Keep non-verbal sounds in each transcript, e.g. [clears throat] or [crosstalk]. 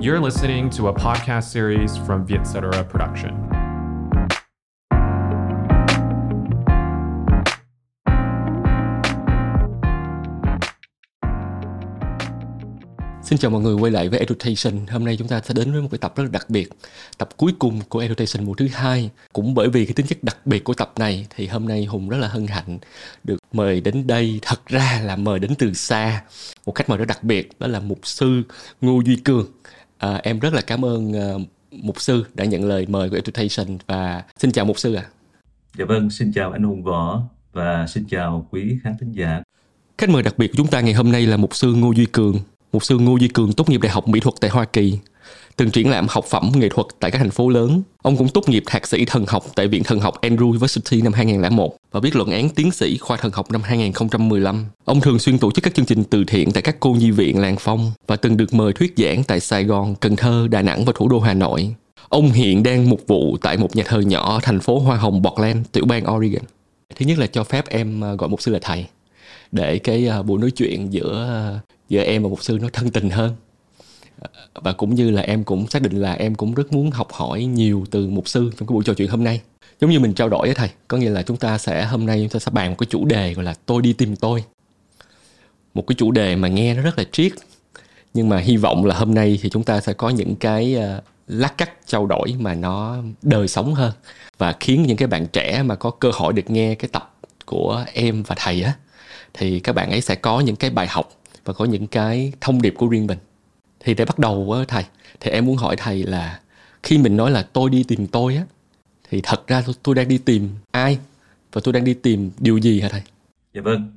You're listening to a podcast series from Vietcetera Production. Xin chào mọi người quay lại với Education. Hôm nay chúng ta sẽ đến với một cái tập rất là đặc biệt, tập cuối cùng của Education mùa thứ hai. Cũng bởi vì cái tính chất đặc biệt của tập này thì hôm nay Hùng rất là hân hạnh được mời đến đây. Thật ra là mời đến từ xa, một khách mời rất đặc biệt đó là mục sư Ngô Duy Cường. À, em rất là cảm ơn uh, mục sư đã nhận lời mời của Education và xin chào mục sư ạ. À. Dạ vâng, xin chào anh Hùng Võ và xin chào quý khán thính giả. Khách mời đặc biệt của chúng ta ngày hôm nay là mục sư Ngô Duy Cường, Mục sư Ngô Duy Cường tốt nghiệp Đại học Mỹ thuật tại Hoa Kỳ, từng triển lãm học phẩm nghệ thuật tại các thành phố lớn. Ông cũng tốt nghiệp thạc sĩ thần học tại Viện Thần học Andrew University năm 2001 và viết luận án tiến sĩ khoa thần học năm 2015. Ông thường xuyên tổ chức các chương trình từ thiện tại các cô nhi viện làng phong và từng được mời thuyết giảng tại Sài Gòn, Cần Thơ, Đà Nẵng và thủ đô Hà Nội. Ông hiện đang mục vụ tại một nhà thờ nhỏ ở thành phố Hoa Hồng, Portland, tiểu bang Oregon. Thứ nhất là cho phép em ờ, gọi mục sư là thầy để cái ờ, buổi nói chuyện giữa ờ, giữa em và mục sư nó thân tình hơn và cũng như là em cũng xác định là em cũng rất muốn học hỏi nhiều từ mục sư trong cái buổi trò chuyện hôm nay. Giống như mình trao đổi với thầy, có nghĩa là chúng ta sẽ hôm nay chúng ta sẽ bàn một cái chủ đề gọi là tôi đi tìm tôi. Một cái chủ đề mà nghe nó rất là triết, nhưng mà hy vọng là hôm nay thì chúng ta sẽ có những cái ờ, lát cắt trao đổi mà nó đời sống hơn và khiến những cái bạn trẻ mà có cơ hội được nghe cái tập của em và thầy á, thì các bạn ấy sẽ có những cái bài học và có những cái thông điệp của riêng mình thì để bắt đầu thầy. Thì em muốn hỏi thầy là khi mình nói là tôi đi tìm tôi á thì thật ra tôi, đang đi tìm ai? Và tôi đang đi tìm điều gì hả thầy? Dạ vâng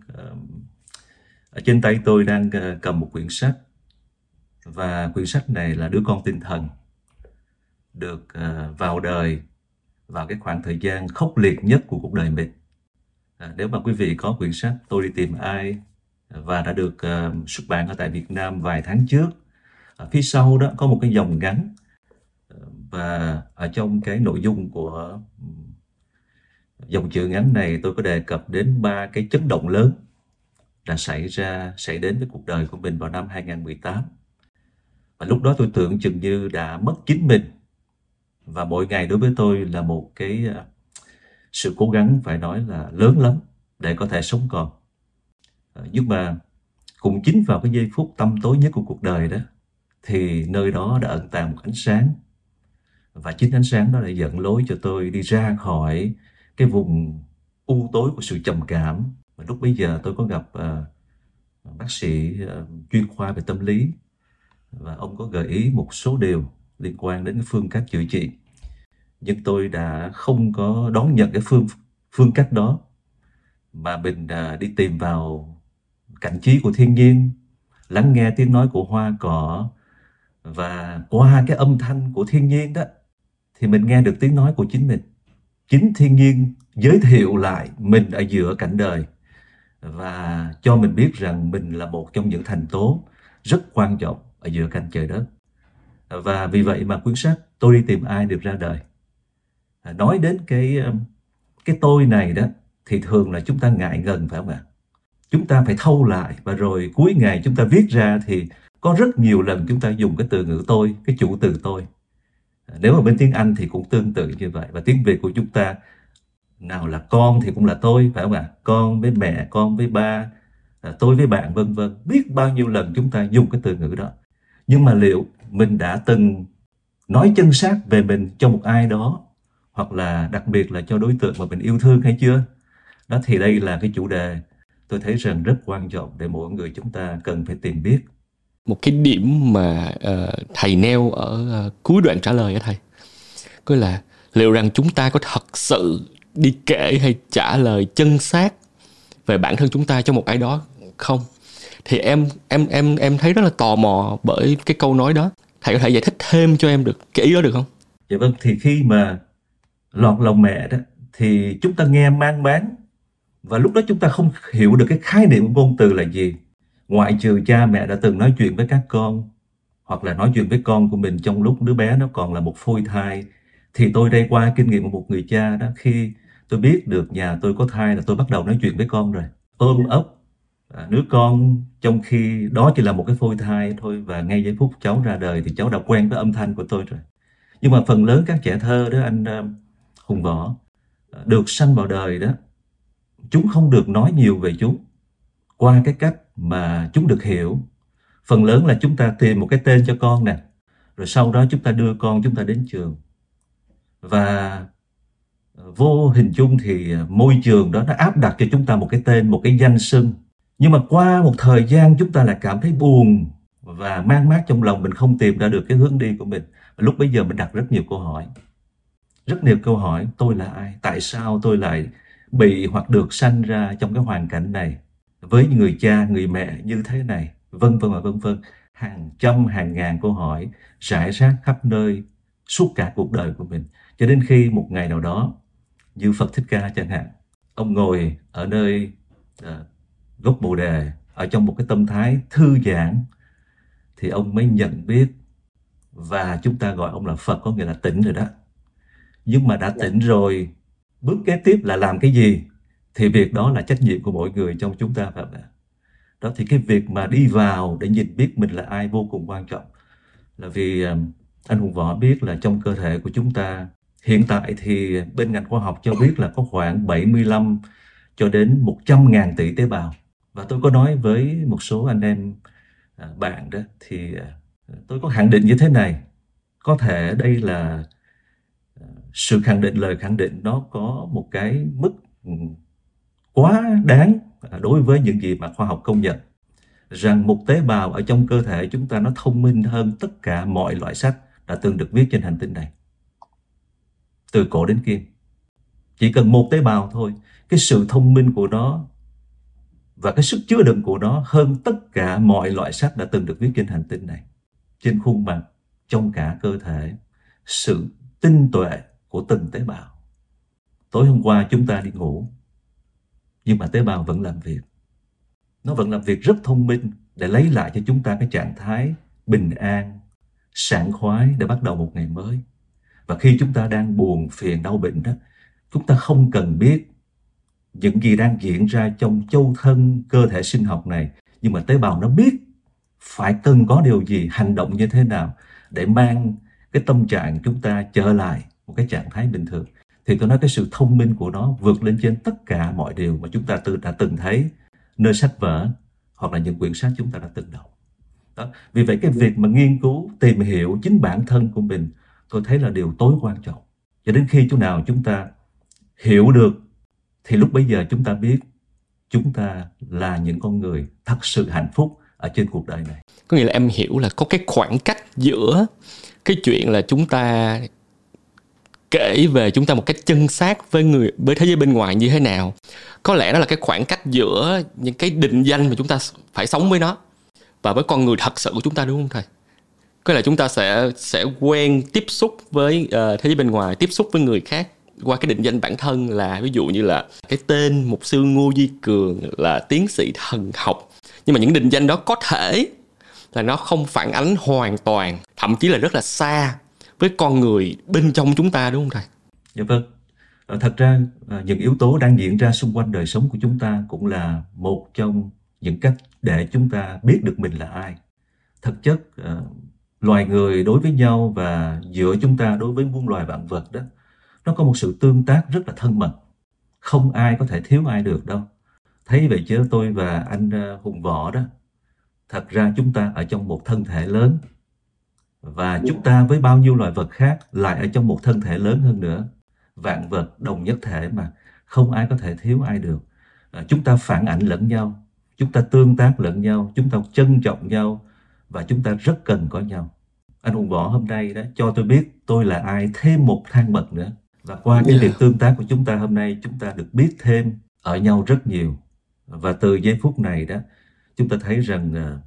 ở trên tay tôi đang ờ, cầm một quyển sách. Và quyển sách này là đứa con tinh thần được ờ, vào đời vào cái khoảng thời gian khốc liệt nhất của cuộc đời mình. Ờ, nếu mà quý vị có quyển sách tôi đi tìm ai và đã được xuất bản ở tại Việt Nam vài tháng trước. Ở phía sau đó có một cái dòng ngắn và ở trong cái nội dung của, dòng chữ ngắn này tôi có đề cập đến ba cái chấn động lớn đã xảy ra, xảy đến với cuộc đời của mình vào năm 2018. Và lúc đó tôi tưởng chừng như đã mất chính mình và mỗi ngày đối với tôi là một cái à, sự cố gắng phải nói là lớn lắm để có thể sống còn ờ, nhưng mà cũng chính vào cái giây phút tâm tối nhất của cuộc đời đó thì nơi đó đã ẩn tàng một ánh sáng. Và chính ánh sáng đó đã dẫn lối cho tôi đi ra khỏi cái vùng u tối của sự trầm cảm. Và lúc bấy giờ tôi có gặp uh, bác sĩ uh, chuyên khoa về tâm lý. Và ông có gợi ý một số điều liên quan đến cái phương cách chữa trị. Nhưng tôi đã không có đón nhận cái phương phương cách đó. Mà mình uh, đi tìm vào cảnh trí của thiên nhiên lắng nghe tiếng nói của hoa cỏ và qua cái âm thanh của thiên nhiên đó, thì mình nghe được tiếng nói của chính mình. Chính thiên nhiên giới thiệu lại mình ở giữa cảnh đời. Và cho mình biết rằng mình là một trong những thành tố rất quan trọng ở giữa cảnh trời đất. Và vì vậy mà cuốn sách tôi đi tìm ai được ra đời. Nói đến cái um, cái tôi này đó, thì thường là chúng ta ngại ngần phải không ạ? Chúng ta phải thâu lại và rồi cuối ngày chúng ta viết ra thì có rất nhiều lần chúng ta dùng cái từ ngữ tôi, cái chủ từ tôi. À, nếu mà bên tiếng anh thì cũng tương tự như vậy. Và tiếng việt của chúng ta, nào là con thì cũng là tôi, phải không ạ? Con với mẹ, con với ba à, tôi với bạn, vân vân. Biết bao nhiêu lần chúng ta dùng cái từ ngữ đó. Nhưng mà liệu mình đã từng nói chân xác về mình cho một ai đó, hoặc là đặc biệt là cho đối tượng mà mình yêu thương hay chưa? Đó thì đây là cái chủ đề tôi thấy rằng rất quan trọng để mỗi người chúng ta cần phải tìm biết một cái điểm mà uh, thầy nêu ở uh, cuối đoạn trả lời á thầy. Coi là liệu rằng chúng ta có thật sự đi kể hay trả lời chân xác về bản thân chúng ta cho một ai đó không? Thì em em em em thấy rất là tò mò bởi cái câu nói đó. Thầy có thể giải thích thêm cho em được cái ý đó được không? Dạ vâng thì khi mà lọt lòng mẹ đó thì chúng ta nghe mang máng và lúc đó chúng ta không hiểu được cái khái niệm ngôn từ là gì ngoại trừ cha mẹ đã từng nói chuyện với các con hoặc là nói chuyện với con của mình trong lúc đứa bé nó còn là một phôi thai thì tôi đây qua kinh nghiệm của một người cha đó khi tôi biết được nhà tôi có thai là tôi bắt đầu nói chuyện với con rồi. Ôm ấp à, đứa con trong khi đó chỉ là một cái phôi thai thôi và ngay giây phút cháu ra đời thì cháu đã quen với âm thanh của tôi rồi. Nhưng mà phần lớn các trẻ thơ đó anh à, hùng võ à, được sanh vào đời đó chúng không được nói nhiều về chúng. Qua cái cách mà chúng được hiểu. Phần lớn là chúng ta tìm một cái tên cho con nè. Rồi sau đó chúng ta đưa con chúng ta đến trường. Và vô hình chung thì môi trường đó nó áp đặt cho chúng ta một cái tên, một cái danh xưng. Nhưng mà qua một thời gian chúng ta lại cảm thấy buồn và mang mát trong lòng mình không tìm ra được cái hướng đi của mình. Lúc bây giờ mình đặt rất nhiều câu hỏi. Rất nhiều câu hỏi, tôi là ai? Tại sao tôi lại bị hoặc được sanh ra trong cái hoàn cảnh này? Với người cha người mẹ như thế này vân vân và vân vân hàng trăm hàng ngàn câu hỏi rải rác khắp nơi suốt cả cuộc đời của mình. Cho đến khi một ngày nào đó như Phật Thích Ca chẳng hạn ông ngồi ở nơi uh, gốc bồ đề ở trong một cái tâm thái thư giãn thì ông mới nhận biết và chúng ta gọi ông là Phật có nghĩa là tỉnh rồi đó. Nhưng mà đã tỉnh rồi bước kế tiếp là làm cái gì thì việc đó là trách nhiệm của mỗi người trong chúng ta phải không đó, thì cái việc mà đi vào để nhìn biết mình là ai vô cùng quan trọng. Là vì ờ, anh hùng võ biết là trong cơ thể của chúng ta, hiện tại thì bên ngành khoa học cho biết là có khoảng 75 cho đến 100 ngàn tỷ tế bào. Và tôi có nói với một số anh em ờ, bạn đó, thì ờ, tôi có khẳng định như thế này. Có thể đây là sự khẳng định, lời khẳng định nó có một cái mức ừ, quá đáng đối với những gì mà khoa học công nhận. Rằng một tế bào ở trong cơ thể chúng ta nó thông minh hơn tất cả mọi loại sách đã từng được viết trên hành tinh này. Từ cổ đến kim. Chỉ cần một tế bào thôi, cái sự thông minh của nó và cái sức chứa đựng của nó hơn tất cả mọi loại sách đã từng được viết trên hành tinh này. Trên khuôn mặt, trong cả cơ thể, sự tinh tuệ của từng tế bào. Tối hôm qua chúng ta đi ngủ nhưng mà tế bào vẫn làm việc. Nó vẫn làm việc rất thông minh để lấy lại cho chúng ta cái trạng thái bình an, sảng khoái để bắt đầu một ngày mới. Và khi chúng ta đang buồn, phiền, đau bệnh đó, chúng ta không cần biết những gì đang diễn ra trong châu thân, cơ thể sinh học này. Nhưng mà tế bào nó biết phải cần có điều gì, hành động như thế nào để mang cái tâm trạng chúng ta trở lại một cái trạng thái bình thường thì tôi nói cái sự thông minh của nó vượt lên trên tất cả mọi điều mà chúng ta từ đã từng thấy. Nơi sách vở hoặc là những quyển sách chúng ta đã từng đọc. Đó. vì vậy cái việc mà nghiên cứu, tìm hiểu chính bản thân của mình, tôi thấy là điều tối quan trọng. Cho đến khi chỗ nào chúng ta hiểu được, thì lúc bấy giờ chúng ta biết chúng ta là những con người thật sự hạnh phúc ở trên cuộc đời này. Có nghĩa là em hiểu là có cái khoảng cách giữa cái chuyện là chúng ta kể về chúng ta một cách chân xác với người với thế giới bên ngoài như thế nào. Có lẽ đó là cái khoảng cách giữa những cái định danh mà chúng ta phải sống với nó và với con người thật sự của chúng ta đúng không thầy? Có là chúng ta sẽ sẽ quen tiếp xúc với uh, thế giới bên ngoài tiếp xúc với người khác qua cái định danh bản thân là ví dụ như là cái tên mục sư ngô duy cường là tiến sĩ thần học. Nhưng mà những định danh đó có thể là nó không phản ánh hoàn toàn thậm chí là rất là xa với con người bên trong chúng ta, đúng không thầy? Dạ vâng. À, thật ra à, những yếu tố đang diễn ra xung quanh đời sống của chúng ta cũng là một trong những cách để chúng ta biết được mình là ai. Thực chất à, loài người đối với nhau và giữa chúng ta đối với muôn loài vạn vật đó, nó có một sự tương tác rất là thân mật. Không ai có thể thiếu ai được đâu. Thấy vậy chứ tôi và anh hùng võ đó, thật ra chúng ta ở trong một thân thể lớn và chúng ta với bao nhiêu loài vật khác lại ở trong một thân thể lớn hơn nữa. Vạn vật đồng nhất thể mà không ai có thể thiếu ai được. À, chúng ta phản ảnh lẫn nhau chúng ta tương tác lẫn nhau chúng ta trân trọng nhau và chúng ta rất cần có nhau. Anh hùng võ hôm nay đó cho tôi biết tôi là ai thêm một thang bậc nữa. Và qua cái việc tương tác của chúng ta hôm nay chúng ta được biết thêm ở nhau rất nhiều. Và từ giây phút này đó chúng ta thấy rằng uh,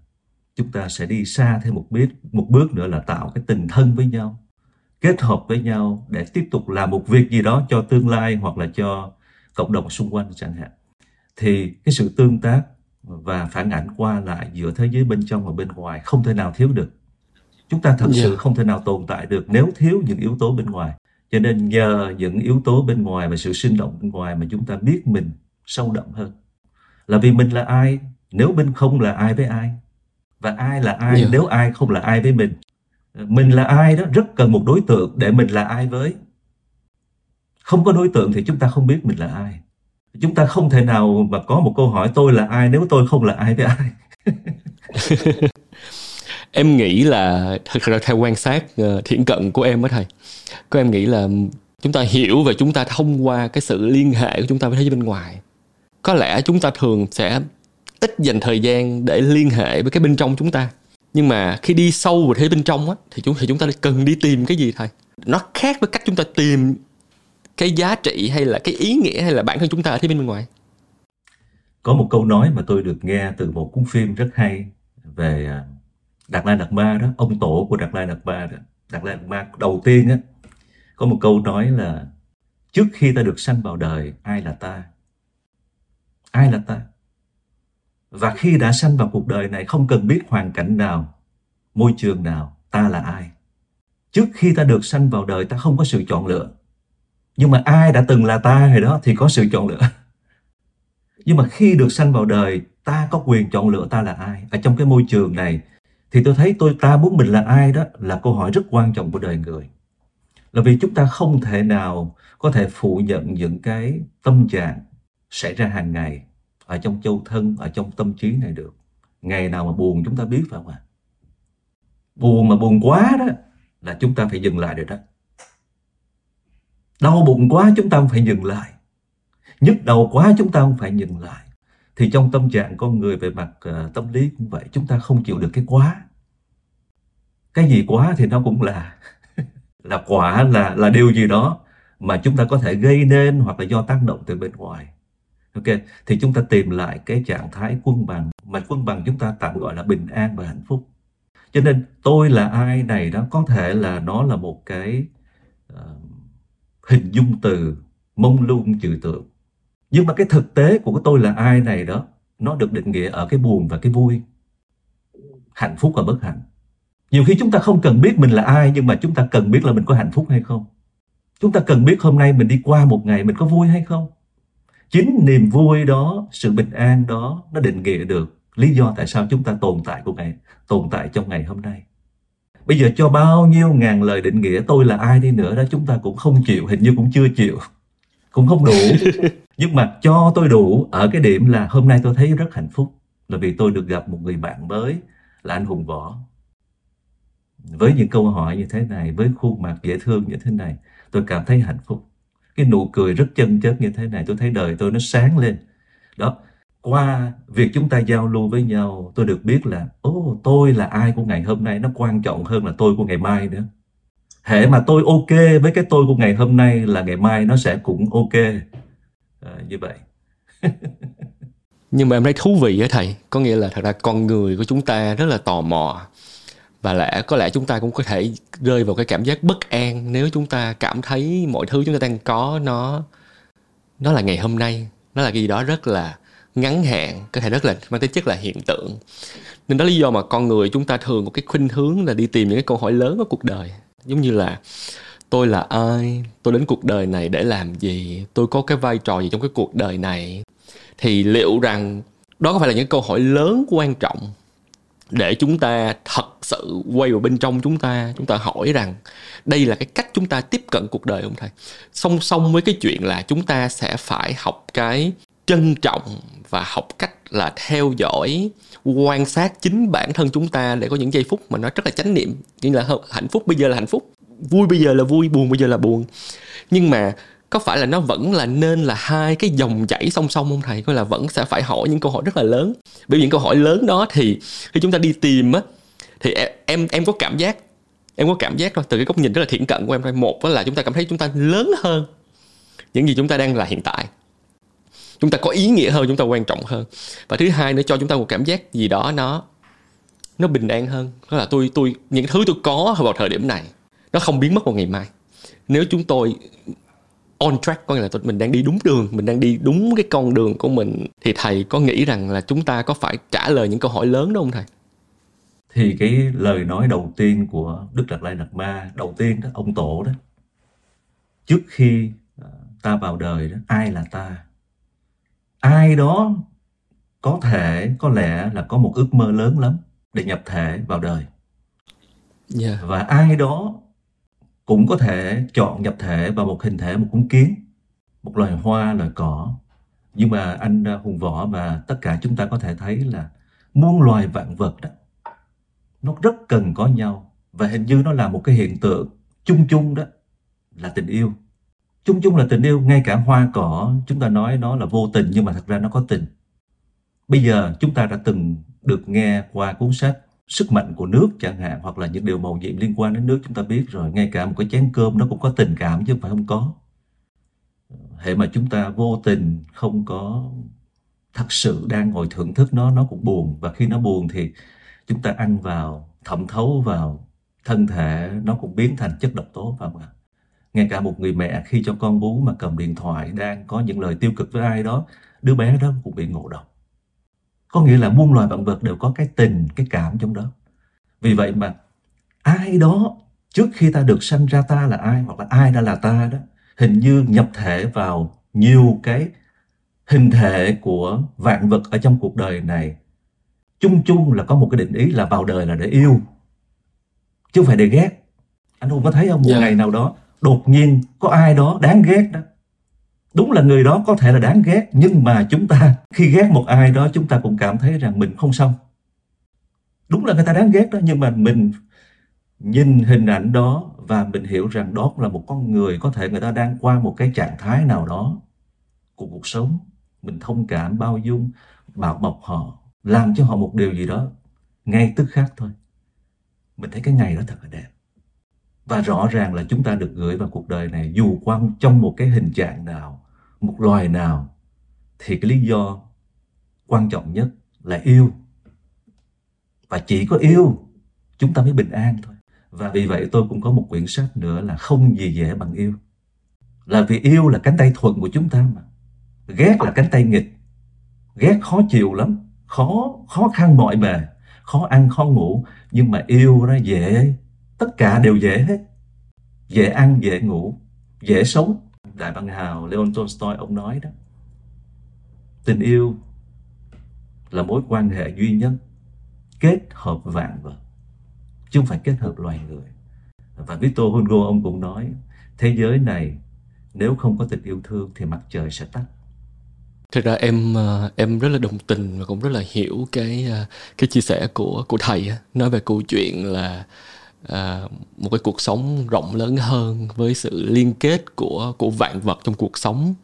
chúng ta sẽ đi xa thêm một bước một bước nữa là tạo cái tình thân với nhau kết hợp với nhau để tiếp tục làm một việc gì đó cho tương lai hoặc là cho cộng đồng xung quanh chẳng hạn thì cái sự tương tác và phản ảnh qua lại giữa thế giới bên trong và bên ngoài không thể nào thiếu được chúng ta thật yeah. sự dạ. không thể nào tồn tại được nếu thiếu những yếu tố bên ngoài cho nên nhờ những yếu tố bên ngoài và sự sinh động bên ngoài mà chúng ta biết mình sâu đậm hơn là vì mình là ai nếu mình không là ai với ai và ai là ai Dạ. nếu ai không là ai với mình? Mình là ai đó rất cần một đối tượng để mình là ai với. Không có đối tượng thì chúng ta không biết mình là ai. Chúng ta không thể nào mà có một câu hỏi tôi là ai nếu tôi không là ai với ai. [laughs] Em nghĩ là thật ra theo quan sát ờ, thiển cận của em á thầy có em nghĩ là chúng ta hiểu và chúng ta thông qua cái sự liên hệ của chúng ta với thế giới bên ngoài. Có lẽ chúng ta thường sẽ ít dành thời gian để liên hệ với cái bên trong chúng ta. Nhưng mà khi đi sâu vào thế bên trong á, thì chúng thì chúng ta cần đi tìm cái gì thầy? Nó khác với cách chúng ta tìm cái giá trị hay là cái ý nghĩa hay là bản thân chúng ta ở thế bên ngoài. Có một câu nói mà tôi được nghe từ một cuốn phim rất hay về à, Đạt Lai Đạt Ma đó, ông tổ của Đạt Lai Đạt Ma đó. Đạt Lai Đạt Ma đầu tiên á, có một câu nói là, trước khi ta được sanh vào đời, ai là ta? Ai là ta? Và khi đã sanh vào cuộc đời này, không cần biết hoàn cảnh nào, môi trường nào, ta là ai. Trước khi ta được sanh vào đời, ta không có sự chọn lựa. Nhưng mà ai đã từng là ta rồi đó, thì có sự chọn lựa. Nhưng mà khi được sanh vào đời, ta có quyền chọn lựa ta là ai. Ở trong cái môi trường này, thì tôi thấy tôi, ta muốn mình là ai đó là câu hỏi rất quan trọng của đời người. Là vì chúng ta không thể nào có thể phủ nhận những cái tâm trạng xảy ra hàng ngày ở trong châu thân ở trong tâm trí này được. Ngày nào mà buồn chúng ta biết phải không ạ? Buồn mà buồn quá đó là chúng ta phải dừng lại rồi đó. Đau bụng quá chúng ta phải dừng lại. Nhức đầu quá chúng ta không phải dừng lại. Thì trong tâm trạng con người về mặt uh, tâm lý cũng vậy chúng ta không chịu được cái quá. Cái gì quá thì nó cũng là [laughs] là quả là là điều gì đó mà chúng ta có thể gây nên hoặc là do tác động từ bên ngoài ok thì chúng ta tìm lại cái trạng thái quân bằng mà quân bằng chúng ta tạm gọi là bình an và hạnh phúc. Cho nên tôi là ai này đó có thể là nó là một cái uh, hình dung từ mông lung trừu tượng. Nhưng mà cái thực tế của cái tôi là ai này đó nó được định nghĩa ở cái buồn và cái vui. Hạnh phúc và bất hạnh. Nhiều khi chúng ta không cần biết mình là ai nhưng mà chúng ta cần biết là mình có hạnh phúc hay không. Chúng ta cần biết hôm nay mình đi qua một ngày mình có vui hay không chính niềm vui đó sự bình an đó nó định nghĩa được lý do tại sao chúng ta tồn tại của ngày tồn tại trong ngày hôm nay. Bây giờ cho bao nhiêu ngàn lời định nghĩa tôi là ai đi nữa đó chúng ta cũng không chịu hình như cũng chưa chịu. Cũng không đủ. [laughs] Nhưng mà cho tôi đủ ở cái điểm là hôm nay tôi thấy rất hạnh phúc là vì tôi được gặp một người bạn mới là anh Hùng Võ. Với những câu hỏi như thế này với khuôn mặt dễ thương như thế này tôi cảm thấy hạnh phúc cái nụ cười rất chân chất như thế này tôi thấy đời tôi nó sáng lên. Đó qua việc chúng ta giao lưu với nhau tôi được biết là ô tôi là ai của ngày hôm nay? Nó quan trọng hơn là tôi của ngày mai nữa. Hệ mà tôi ok với cái tôi của ngày hôm nay là ngày mai nó sẽ cũng ok. À, như vậy. [laughs] Nhưng mà em thấy thú vị á thầy. Có nghĩa là thật ra con người của chúng ta rất là tò mò và lẽ, có lẽ chúng ta cũng có thể rơi vào cái cảm giác bất an nếu chúng ta cảm thấy mọi thứ chúng ta đang có nó nó là ngày hôm nay, nó là cái gì đó rất là ngắn hạn, có thể rất là mang tính chất là hiện tượng. Nên đó là lý do mà con người chúng ta thường có cái khuynh hướng là đi tìm những cái câu hỏi lớn của cuộc đời. Giống như là, tôi là ai? Tôi đến cuộc đời này để làm gì? Tôi có cái vai trò gì trong cái cuộc đời này? Thì liệu rằng đó có phải là những câu hỏi lớn quan trọng để chúng ta thật sự quay vào bên trong chúng ta chúng ta hỏi rằng đây là cái cách chúng ta tiếp cận cuộc đời không thầy. Song song với cái chuyện là chúng ta sẽ phải học cái trân trọng và học cách là theo dõi, quan sát chính bản thân chúng ta để có những giây phút mà nó rất là chánh niệm. Như là hạnh phúc bây giờ là hạnh phúc, vui bây giờ là vui, buồn bây giờ là buồn. Nhưng mà có phải là nó vẫn là nên là hai cái dòng chảy song song không thầy? Có là vẫn sẽ phải hỏi những câu hỏi rất là lớn. Bởi vì những câu hỏi lớn đó thì khi chúng ta đi tìm á thì em em, em có cảm giác em có cảm giác thôi. Từ cái góc nhìn rất là thiện cận của em thôi. Một đó là chúng ta cảm thấy chúng ta lớn hơn những gì chúng ta đang là hiện tại. Chúng ta có ý nghĩa hơn chúng ta quan trọng hơn. Và thứ hai nữa cho chúng ta một cảm giác gì đó nó nó bình an hơn. Đó là tôi tôi những thứ tôi có vào thời điểm này nó không biến mất vào ngày mai. Nếu chúng tôi on track có nghĩa là tụi mình đang đi đúng đường mình đang đi đúng cái con đường của mình. Thì thầy có nghĩ rằng là chúng ta có phải trả lời những câu hỏi lớn đó không thầy? Thì cái lời nói đầu tiên của Đức Đạt Lai Đạt Ma đầu tiên đó ông tổ đó trước khi ta vào đời đó ai là ta? Ai đó có thể có lẽ là có một ước mơ lớn lắm để nhập thể vào đời. Yeah. và ai đó cũng có thể chọn nhập thể vào một hình thể, một con kiến, một loài hoa, loài cỏ. Nhưng mà anh à, hùng võ và tất cả chúng ta có thể thấy là muôn loài vạn vật đó, nó rất cần có nhau. Và hình như nó là một cái hiện tượng chung chung đó, là tình yêu. Chung chung là tình yêu, ngay cả hoa, cỏ, chúng ta nói nó là vô tình nhưng mà thật ra nó có tình. Bây giờ chúng ta đã từng được nghe qua cuốn sách sức mạnh của nước chẳng hạn, hoặc là những điều màu nhiệm liên quan đến nước chúng ta biết rồi, ngay cả một cái chén cơm nó cũng có tình cảm chứ không phải không có. Hệ mà chúng ta vô tình không có thật sự đang ngồi thưởng thức nó nó cũng buồn. Và khi nó buồn thì chúng ta ăn vào, thẩm thấu vào thân thể, nó cũng biến thành chất độc tố phải không ạ ngay cả một người mẹ khi cho con bú mà cầm điện thoại đang có những lời tiêu cực với ai đó, đứa bé đó cũng bị ngộ độc có nghĩa là muôn loài vạn vật đều có cái tình cái cảm trong đó. Vì vậy mà ai đó trước khi ta được sanh ra ta là ai hoặc là ai đã là ta đó hình như nhập thể vào nhiều cái hình thể của vạn vật ở trong cuộc đời này. Chung chung là có một cái định ý là vào đời là để yêu chứ không phải để ghét. Anh không có thấy không? Một Dạ. ngày nào đó đột nhiên có ai đó đáng ghét đó đúng là người đó có thể là đáng ghét, nhưng mà chúng ta, khi ghét một ai đó, chúng ta cũng cảm thấy rằng mình không xong. Đúng là người ta đáng ghét đó, nhưng mà mình nhìn hình ảnh đó và mình hiểu rằng đó cũng là một con người có thể người ta đang qua một cái trạng thái nào đó của cuộc sống. Mình thông cảm, bao dung, bảo bọc họ, làm cho họ một điều gì đó ngay tức khắc thôi. Mình thấy cái ngày đó thật là đẹp. Và rõ ràng là chúng ta được gửi vào cuộc đời này dù quan trong một cái hình trạng nào một loài nào thì cái lý do quan trọng nhất là yêu. Và chỉ có yêu, chúng ta mới bình an thôi. Và vì vậy tôi cũng có một quyển sách nữa là không gì dễ bằng yêu. Là vì yêu là cánh tay thuận của chúng ta mà. Ghét là cánh tay nghịch. Ghét khó chịu lắm. Khó khó khăn mọi bề khó ăn, khó ngủ. Nhưng mà yêu nó dễ. Tất cả đều dễ hết. Dễ ăn, dễ ngủ. Dễ sống đại văn hào, Leon Tolstoy, ông nói đó. Tình yêu là mối quan hệ duy nhất kết hợp vạn vật, chứ không phải kết hợp loài người. Và Victor Hugo, ông cũng nói, thế giới này nếu không có tình yêu thương thì mặt trời sẽ tắt. Thực ra em ờ, em rất là đồng tình và cũng rất là hiểu cái ờ, cái chia sẻ của của thầy nói về câu chuyện là à, một cái cuộc sống rộng lớn hơn với sự liên kết của của vạn vật trong cuộc sống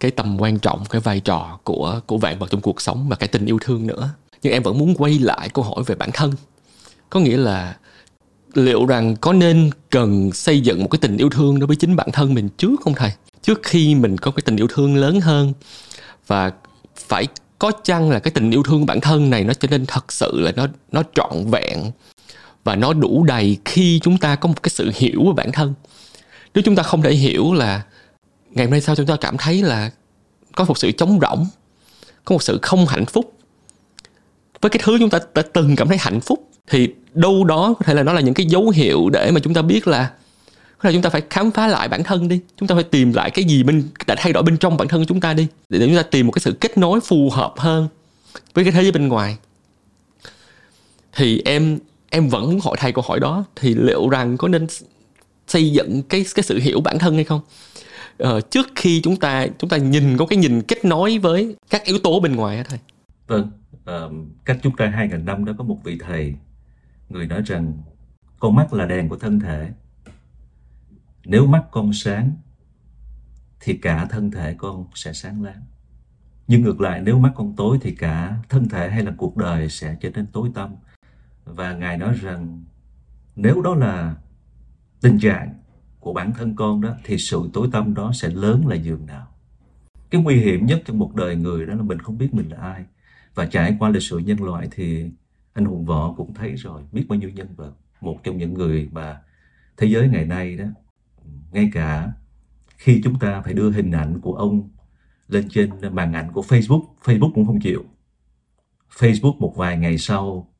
cái tầm quan trọng cái vai trò của của vạn vật trong cuộc sống và cái tình yêu thương nữa. Nhưng em vẫn muốn quay lại câu hỏi về bản thân. Có nghĩa là liệu rằng có nên cần xây dựng một cái tình yêu thương đối với chính bản thân mình trước không thầy? Trước khi mình có cái tình yêu thương lớn hơn và phải có chăng là cái tình yêu thương bản thân này nó trở nên thật sự là nó nó trọn vẹn và nó đủ đầy khi chúng ta có một cái sự hiểu về bản thân. Nếu chúng ta không thể hiểu là ngày hôm nay sao chúng ta cảm thấy là có một sự trống rỗng, có một sự không hạnh phúc. Với cái thứ chúng ta đã từng cảm thấy hạnh phúc, thì đâu đó có thể là nó là những cái dấu hiệu để mà chúng ta biết là có là chúng ta phải khám phá lại bản thân đi. Chúng ta phải tìm lại cái gì bên, đã thay đổi bên trong bản thân chúng ta đi. Để chúng ta tìm một cái sự kết nối phù hợp hơn với cái thế giới bên ngoài. Thì em em vẫn muốn hỏi thầy câu hỏi đó thì liệu rằng có nên xây dựng cái cái sự hiểu bản thân hay không? Ờ, trước khi chúng ta chúng ta nhìn có cái nhìn kết nối với các yếu tố bên ngoài á thầy. Vâng, ờ, cách chúng ta hai ngàn năm đó có một vị thầy Người nói rằng con mắt là đèn của thân thể. Nếu mắt con sáng thì cả thân thể con sẽ sáng láng. Nhưng ngược lại nếu mắt con tối thì cả thân thể hay là cuộc đời sẽ trở nên tối tăm. Và Ngài nói rằng, nếu đó là tình trạng của bản thân con đó, thì sự tối tâm đó sẽ lớn là giường nào. Cái nguy hiểm nhất trong một đời người đó là mình không biết mình là ai. Và trải qua lịch sử nhân loại thì anh hùng võ cũng thấy rồi, biết bao nhiêu nhân vật. Một trong những người mà thế giới ngày nay đó, ngay cả khi chúng ta phải đưa hình ảnh của ông lên trên màn ảnh của Facebook Facebook cũng không chịu. Facebook một vài ngày sau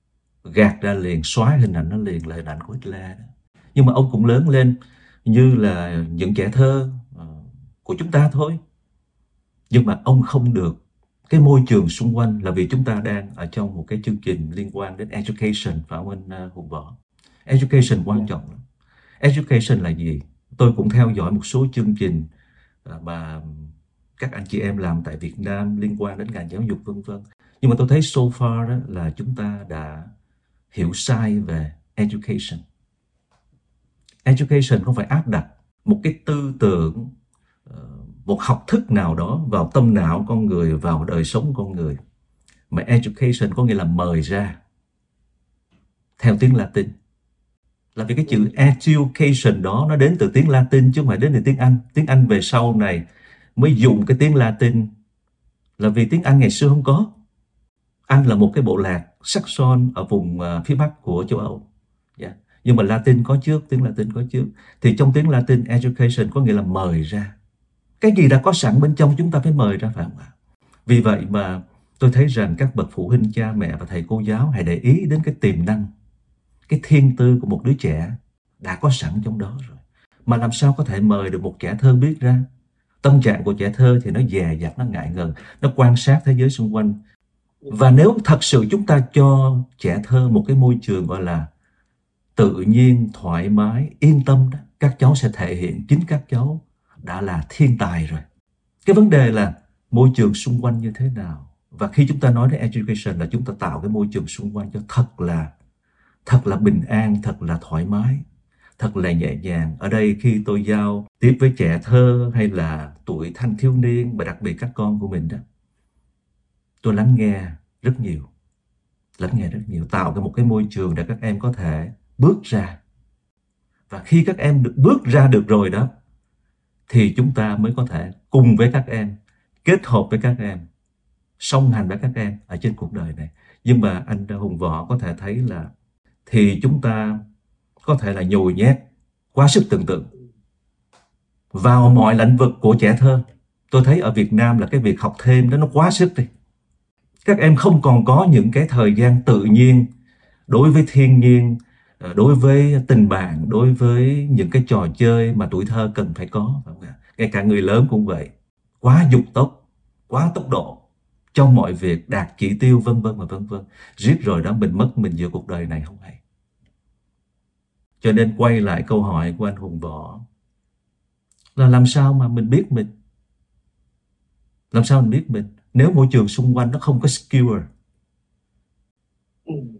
gạt ra liền xóa hình ảnh nó liền là hình ảnh của Hitler đó. nhưng mà ông cũng lớn lên như là những trẻ thơ ờ, của chúng ta thôi nhưng mà ông không được cái môi trường xung quanh là vì chúng ta đang ở trong một cái chương trình liên quan đến education phải không anh uh, Hùng Võ? Education quan trọng lắm. Education là gì? Tôi cũng theo dõi một số chương trình uh, mà các anh chị em làm tại Việt Nam liên quan đến ngành giáo dục vân vân. Nhưng mà tôi thấy so far đó là chúng ta đã hiểu sai về education. Education không phải áp đặt một cái tư tưởng ờ, một học thức nào đó vào tâm não con người, vào đời sống con người. Mà education có nghĩa là mời ra theo tiếng Latin. Là vì cái chữ education đó nó đến từ tiếng Latin chứ không phải đến từ tiếng Anh. Tiếng Anh về sau này mới dùng cái tiếng Latin là vì tiếng Anh ngày xưa không có. Anh là một cái bộ lạc Saxon ở vùng uh, phía bắc của châu Âu. Yeah. Nhưng mà Latin có trước tiếng Latin có trước. Thì trong tiếng Latin education có nghĩa là mời ra. Cái gì đã có sẵn bên trong chúng ta phải mời ra phải không ạ? Vì vậy mà tôi thấy rằng các bậc phụ huynh cha mẹ và thầy cô giáo hãy để ý đến cái tiềm năng cái thiên tư của một đứa trẻ đã có sẵn trong đó rồi. Mà làm sao có thể mời được một trẻ thơ biết ra? Tâm trạng của trẻ thơ thì nó dè dặt nó ngại ngần nó quan sát thế giới xung quanh và nếu thật sự chúng ta cho trẻ thơ một cái môi trường gọi là tự nhiên, thoải mái, yên tâm đó, các cháu sẽ thể hiện chính các cháu đã là thiên tài rồi. Cái vấn đề là môi trường xung quanh như thế nào? Và khi chúng ta nói đến education là chúng ta tạo cái môi trường xung quanh cho thật là thật là bình an, thật là thoải mái, thật là nhẹ nhàng. Ở đây khi tôi giao tiếp với trẻ thơ hay là tuổi thanh thiếu niên và đặc biệt các con của mình đó tôi lắng nghe rất nhiều. Lắng nghe rất nhiều. Tạo ra một cái môi trường để các em có thể bước ra. Và khi các em được bước ra được rồi đó, thì chúng ta mới có thể cùng với các em, kết hợp với các em, song hành với các em ở trên cuộc đời này. Nhưng mà anh hùng võ có thể thấy là thì chúng ta có thể là nhồi nhét quá sức tưởng tượng vào mọi lĩnh vực của trẻ thơ. Tôi thấy ở việt nam là cái việc học thêm đó, nó quá sức đi các em không còn có những cái thời gian tự nhiên đối với thiên nhiên ờ, đối với tình bạn, đối với những cái trò chơi mà tuổi thơ cần phải có ngay cả người lớn cũng vậy. Quá dục tốc, quá tốc độ trong mọi việc, đạt chỉ tiêu, vân vân và vân vân. Riết rồi đó, mình mất mình giữa cuộc đời này không hay. Cho nên quay lại câu hỏi của anh hùng võ là làm sao mà mình biết mình? Làm sao mình biết mình? Nếu môi trường xung quanh nó không có skewer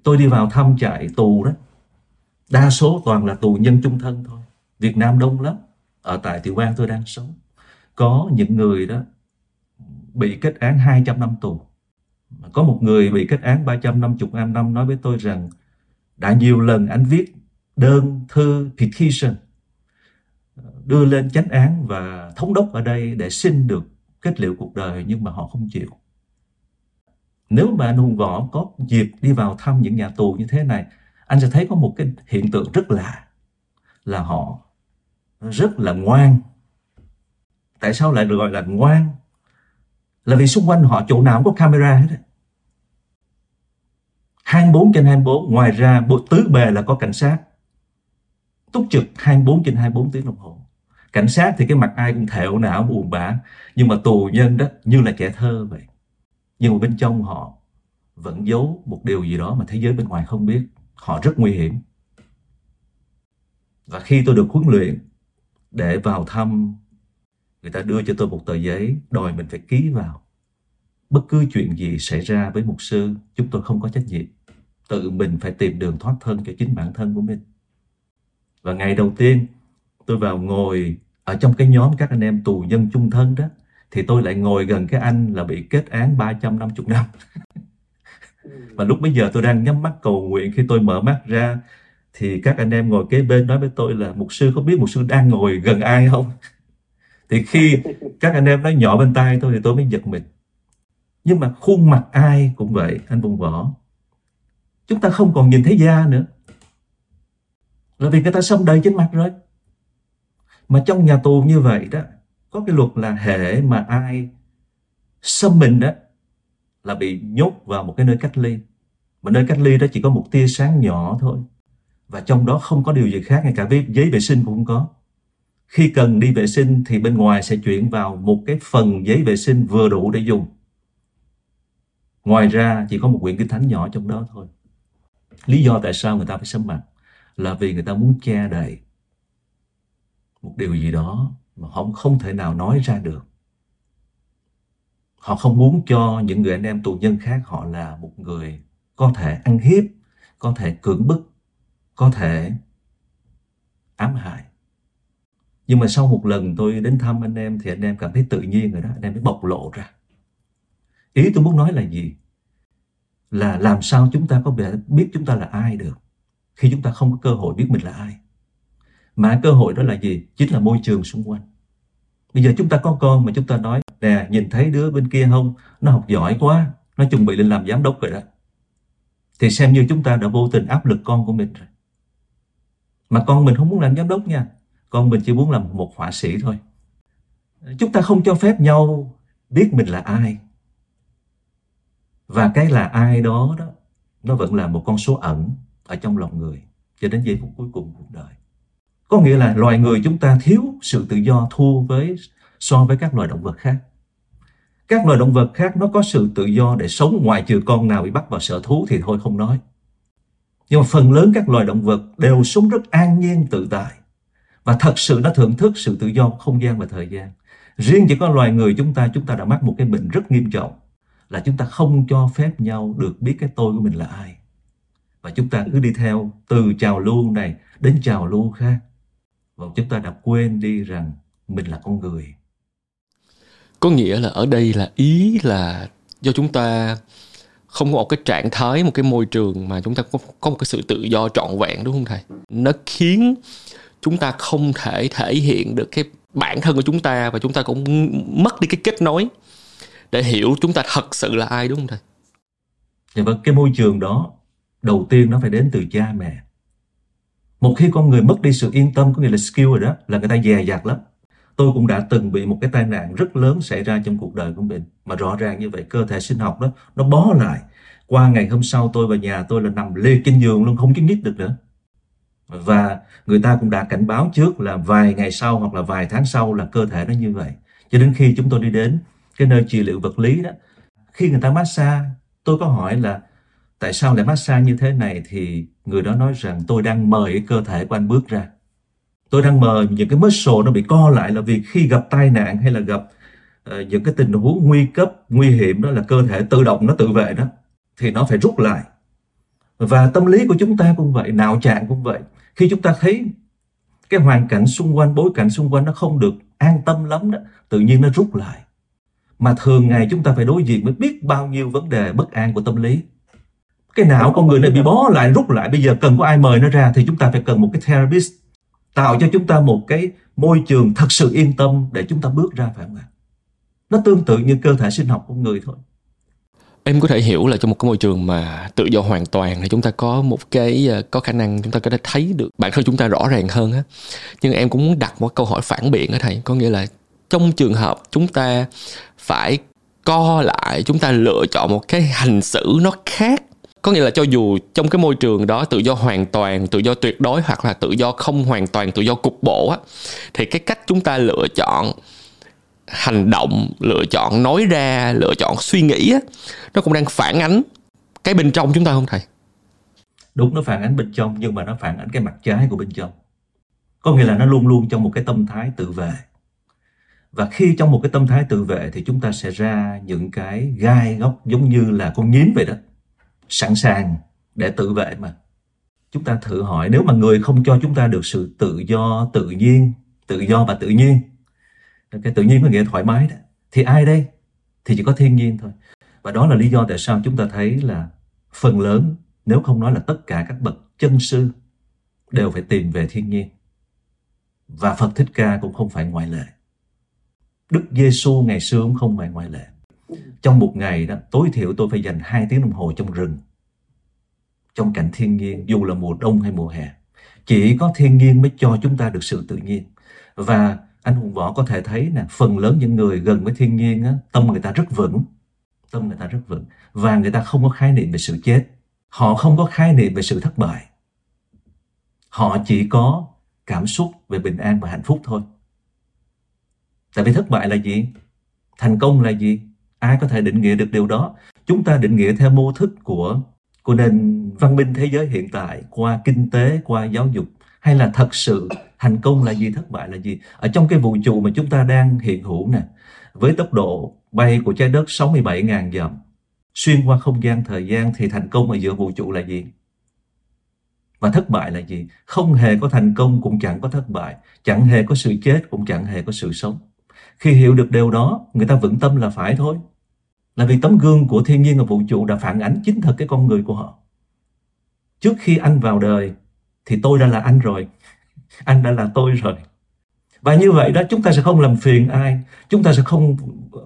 tôi đi vào thăm trại tù đó. Đa số toàn là tù nhân chung thân thôi. Việt Nam đông lắm. Ở tại tiểu bang tôi đang sống. Có những người đó bị kết án 200 năm tù. Có một người bị kết án 350 năm nói với tôi rằng, đã nhiều lần anh viết đơn thư petition, đưa lên chánh án và thống đốc ở đây để xin được kết liễu cuộc đời nhưng mà họ không chịu. Nếu mà anh hùng võ có dịp đi vào thăm những nhà tù như thế này, anh sẽ thấy có một cái hiện tượng rất lạ, là họ rất là ngoan. Tại sao lại được gọi là ngoan? Là vì xung quanh họ chỗ nào cũng có camera hết 24 trên 24 ngoài ra bộ tứ bề là có cảnh sát. Túc trực 24 trên 24 tiếng đồng hồ cảnh sát thì cái mặt ai cũng thẹo não buồn bã, nhưng mà tù nhân đó như là trẻ thơ vậy. Nhưng mà bên trong họ vẫn giấu một điều gì đó mà thế giới bên ngoài không biết. Họ rất nguy hiểm. Và khi tôi được huấn luyện để vào thăm, người ta đưa cho tôi một tờ giấy đòi mình phải ký vào. Bất cứ chuyện gì xảy ra với mục sư, chúng tôi không có trách nhiệm. Tự mình phải tìm đường thoát thân cho chính bản thân của mình. Và ngày đầu tiên, tôi vào ngồi ở trong cái nhóm các anh em tù nhân chung thân đó thì tôi lại ngồi gần cái anh là bị kết án 350 năm và lúc bây giờ tôi đang nhắm mắt cầu nguyện khi tôi mở mắt ra thì các anh em ngồi kế bên nói với tôi là mục sư có biết mục sư đang ngồi gần ai không? Thì khi các anh em nói nhỏ bên tai tôi thì tôi mới giật mình. Nhưng mà khuôn mặt ai cũng vậy anh vùng võ. Chúng ta không còn nhìn thấy da nữa. Là vì người ta xông đầy trên mặt rồi mà trong nhà tù như vậy đó, có cái luật là hệ mà ai xâm mình đó là bị nhốt vào một cái nơi cách ly. Mà nơi cách ly đó chỉ có một tia sáng nhỏ thôi. Và trong đó không có điều gì khác, ngay cả giấy vệ sinh cũng không có. Khi cần đi vệ sinh thì bên ngoài sẽ chuyển vào một cái phần giấy vệ sinh vừa đủ để dùng. Ngoài ra chỉ có một quyển kinh thánh nhỏ trong đó thôi. Lý do tại sao người ta phải sắm mặt là vì người ta muốn che đậy một điều gì đó mà họ không thể nào nói ra được. Họ không muốn cho những người anh em tù nhân khác họ là một người có thể ăn hiếp, có thể cưỡng bức, có thể ám hại. Nhưng mà sau một lần tôi đến thăm anh em thì anh em cảm thấy tự nhiên rồi đó, anh em mới bộc lộ ra. Ý tôi muốn nói là gì? Là làm sao chúng ta có thể biết chúng ta là ai được khi chúng ta không có cơ hội biết mình là ai mà cơ hội đó là gì? Chính là môi trường xung quanh. Bây giờ chúng ta có con mà chúng ta nói, nè, nhìn thấy đứa bên kia không? Nó học giỏi quá, nó chuẩn bị lên làm giám đốc rồi đó. Thì xem như chúng ta đã vô tình áp lực con của mình rồi. Mà con mình không muốn làm giám đốc nha. Con mình chỉ muốn làm một họa sĩ thôi. Chúng ta không cho phép nhau biết mình là ai. Và cái là ai đó đó, nó vẫn là một con số ẩn ở trong lòng người cho đến giây phút cuối cùng cuộc đời có nghĩa là loài người chúng ta thiếu sự tự do thua với, so với các loài động vật khác. Các loài động vật khác nó có sự tự do để sống ngoài trừ con nào bị bắt vào sở thú thì thôi không nói. Nhưng mà phần lớn các loài động vật đều sống rất an nhiên, tự tại. Và thật sự nó thưởng thức sự tự do không gian và thời gian. Riêng chỉ có loài người chúng ta chúng ta đã mắc một cái bệnh rất nghiêm trọng, là chúng ta không cho phép nhau được biết cái tôi của mình là ai. Và chúng ta cứ đi theo từ trào lưu này đến trào lưu khác và chúng ta đã quên đi rằng mình là con người. Có nghĩa là ở đây là ý là do chúng ta không có một cái trạng thái một cái môi trường mà chúng ta có, có một cái sự tự do trọn vẹn đúng không thầy? Nó khiến chúng ta không thể thể hiện được cái bản thân của chúng ta và chúng ta cũng mất đi cái kết nối để hiểu chúng ta thật sự là ai đúng không thầy? Dạ vâng cái môi trường đó đầu tiên nó phải đến từ cha mẹ một khi con người mất đi sự yên tâm, có nghĩa là skill rồi đó, là người ta dè dặt lắm. Tôi cũng đã từng bị một cái tai nạn rất lớn xảy ra trong cuộc đời của mình. Mà rõ ràng như vậy, cơ thể sinh học đó, nó bó lại. Qua ngày hôm sau tôi và nhà tôi là nằm lê trên giường luôn, không kiếm nhích được nữa. Và người ta cũng đã cảnh báo trước là vài ngày sau hoặc là vài tháng sau là cơ thể nó như vậy. Cho đến khi chúng tôi đi đến cái nơi trị liệu vật lý đó, khi người ta massage, tôi có hỏi là tại sao lại massage như thế này thì người đó nói rằng tôi đang mời cái cơ thể của anh bước ra. Tôi đang mời những cái muscle nó bị co lại là vì khi gặp tai nạn hay là gặp uh, những cái tình huống nguy cấp nguy hiểm đó là cơ thể tự động nó tự vệ đó thì nó phải rút lại. Và tâm lý của chúng ta cũng vậy não trạng cũng vậy. Khi chúng ta thấy cái hoàn cảnh xung quanh bối cảnh xung quanh nó không được an tâm lắm đó tự nhiên nó rút lại. Mà thường ngày chúng ta phải đối diện với biết bao nhiêu vấn đề bất an của tâm lý cái não con người này bị bó lại, rút lại, bây giờ cần có ai mời nó ra thì chúng ta phải cần một cái therapist tạo cho chúng ta một cái môi trường thật sự yên tâm để chúng ta bước ra phải không ạ? Nó tương tự như cơ thể sinh học của người thôi. Em có thể hiểu là trong một cái môi trường mà tự do hoàn toàn thì chúng ta có một cái ờ, có khả năng chúng ta có thể thấy được bản thân chúng ta rõ ràng hơn á. Nhưng em cũng muốn đặt một câu hỏi phản biện ở thầy, có nghĩa là trong trường hợp chúng ta phải co lại, chúng ta lựa chọn một cái hành xử nó khác có nghĩa là cho dù trong cái môi trường đó tự do hoàn toàn, tự do tuyệt đối hoặc là tự do không hoàn toàn, tự do cục bộ á, thì cái cách chúng ta lựa chọn hành động, lựa chọn nói ra, lựa chọn suy nghĩ á, nó cũng đang phản ánh cái bên trong chúng ta không thầy? Đúng, nó phản ánh bên trong, nhưng mà nó phản ánh cái mặt trái của bên trong. Có nghĩa là nó luôn luôn trong một cái tâm thái tự vệ. Và khi trong một cái tâm thái tự vệ thì chúng ta sẽ ra những cái gai góc giống như là con nhím vậy đó sẵn sàng để tự vệ mà. Chúng ta thử hỏi, nếu mà người không cho chúng ta được sự tự do, tự nhiên, tự do và tự nhiên cái tự nhiên có nghĩa thoải mái đó, thì ai đây? Thì chỉ có thiên nhiên thôi. Và đó là lý do tại sao chúng ta thấy là phần lớn, nếu không nói là tất cả các bậc chân sư đều phải tìm về thiên nhiên. Và Phật Thích Ca cũng không phải ngoại lệ. Đức Giêsu ngày xưa cũng không phải ngoại lệ trong một ngày đó tối thiểu tôi phải dành 2 tiếng đồng hồ trong rừng trong cảnh thiên nhiên dù là mùa đông hay mùa hè. Chỉ có thiên nhiên mới cho chúng ta được sự tự nhiên. Và anh hùng võ có thể thấy nè phần lớn những người gần với thiên nhiên á, tâm người ta rất vững. Tâm người ta rất vững. Và người ta không có khái niệm về sự chết. Họ không có khái niệm về sự thất bại. Họ chỉ có cảm xúc về bình an và hạnh phúc thôi. Tại vì thất bại là gì? Thành công là gì? Ai có thể định nghĩa được điều đó? Chúng ta định nghĩa theo mô thức của của nền văn minh thế giới hiện tại, qua kinh tế, qua giáo dục, hay là thật sự thành công là gì, thất bại là gì? Ở trong cái vũ trụ mà chúng ta đang hiện hữu nè, với tốc độ bay của trái đất 67.000 dặm, xuyên qua không gian thời gian thì thành công ở giữa vũ trụ là gì? Và thất bại là gì? Không hề có thành công cũng chẳng có thất bại, chẳng hề có sự chết cũng chẳng hề có sự sống khi hiểu được điều đó, người ta vững tâm là phải thôi. Là vì tấm gương của thiên nhiên và vũ trụ đã phản ánh chính thật cái con người của họ. Trước khi anh vào đời, thì tôi đã là anh rồi. [laughs] Anh đã là tôi rồi. Và như vậy đó, chúng ta sẽ không làm phiền ai. Chúng ta sẽ không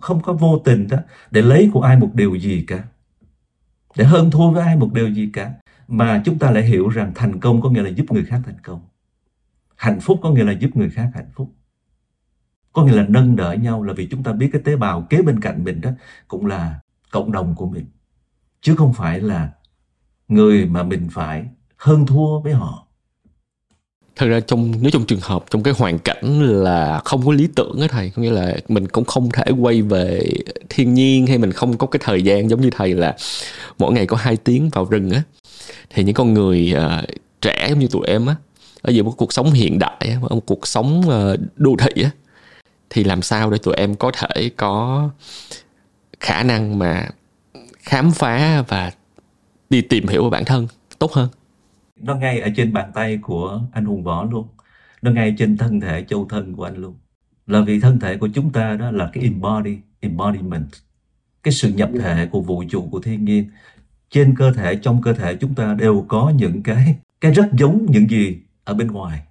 không có vô tình đó để lấy của ai một điều gì cả. Để hơn thua với ai một điều gì cả. Mà chúng ta lại hiểu rằng thành công có nghĩa là giúp người khác thành công. Hạnh phúc có nghĩa là giúp người khác hạnh phúc có nghĩa là nâng đỡ nhau là vì chúng ta biết cái tế bào kế bên cạnh mình đó cũng là cộng đồng của mình. Chứ không phải là người mà mình phải hơn thua với họ. Thật ra trong nếu trong trường hợp trong cái hoàn cảnh là không có lý tưởng á thầy có nghĩa là mình cũng không thể quay về thiên nhiên hay mình không có cái thời gian giống như thầy là mỗi ngày có hai tiếng vào rừng á. Thì những con người uh, trẻ giống như tụi em á ở giữa một cuộc sống hiện đại ở một cuộc sống uh, đô thị á thì làm sao để tụi em có thể có khả năng mà khám phá và đi tìm hiểu về bản thân tốt hơn? Nó ngay ở trên bàn tay của anh hùng võ luôn. Nó ngay trên thân thể châu thân của anh luôn. Là vì thân thể của chúng ta đó là cái embody, embodiment. Cái sự nhập thể của vũ trụ của thiên nhiên. Trên cơ thể, trong cơ thể chúng ta đều có những cái cái rất giống những gì ở bên ngoài.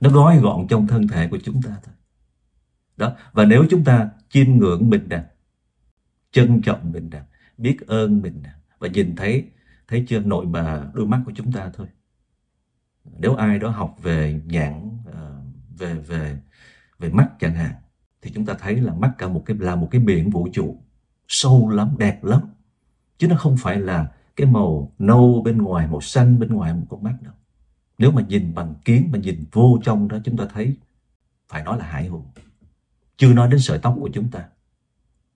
Nó gói gọn trong thân thể của chúng ta thôi đó, và nếu chúng ta chiêm ngưỡng mình nè, trân trọng mình nè, biết ơn mình nè, và nhìn thấy thấy chưa, nội mà đôi mắt của chúng ta thôi. Nếu ai đó học về nhãn ờ, về về về mắt chẳng hạn, thì chúng ta thấy là mắt cả một cái, là một cái biển vũ trụ, sâu lắm, đẹp lắm. Chứ nó không phải là cái màu nâu bên ngoài, màu xanh bên ngoài một con mắt đâu. Nếu mà nhìn bằng kiến, mà nhìn vô trong đó, chúng ta thấy, phải nói là hải hùng chưa nói đến sợi tóc của chúng ta.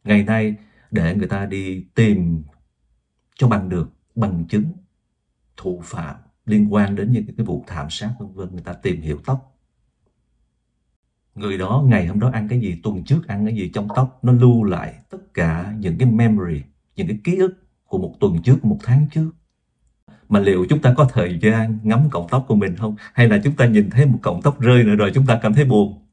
Ngày nay để người ta đi tìm cho bằng được bằng chứng thủ phạm liên quan đến những cái vụ thảm sát vân vân, người ta tìm hiểu tóc. Người đó ngày hôm đó ăn cái gì, tuần trước ăn cái gì trong tóc, nó lưu lại tất cả những cái memory, những cái ký ức của một tuần trước, một tháng trước. Mà liệu chúng ta có thời gian ngắm cọng tóc của mình không? Hay là chúng ta nhìn thấy một cọng tóc rơi nữa rồi chúng ta cảm thấy buồn?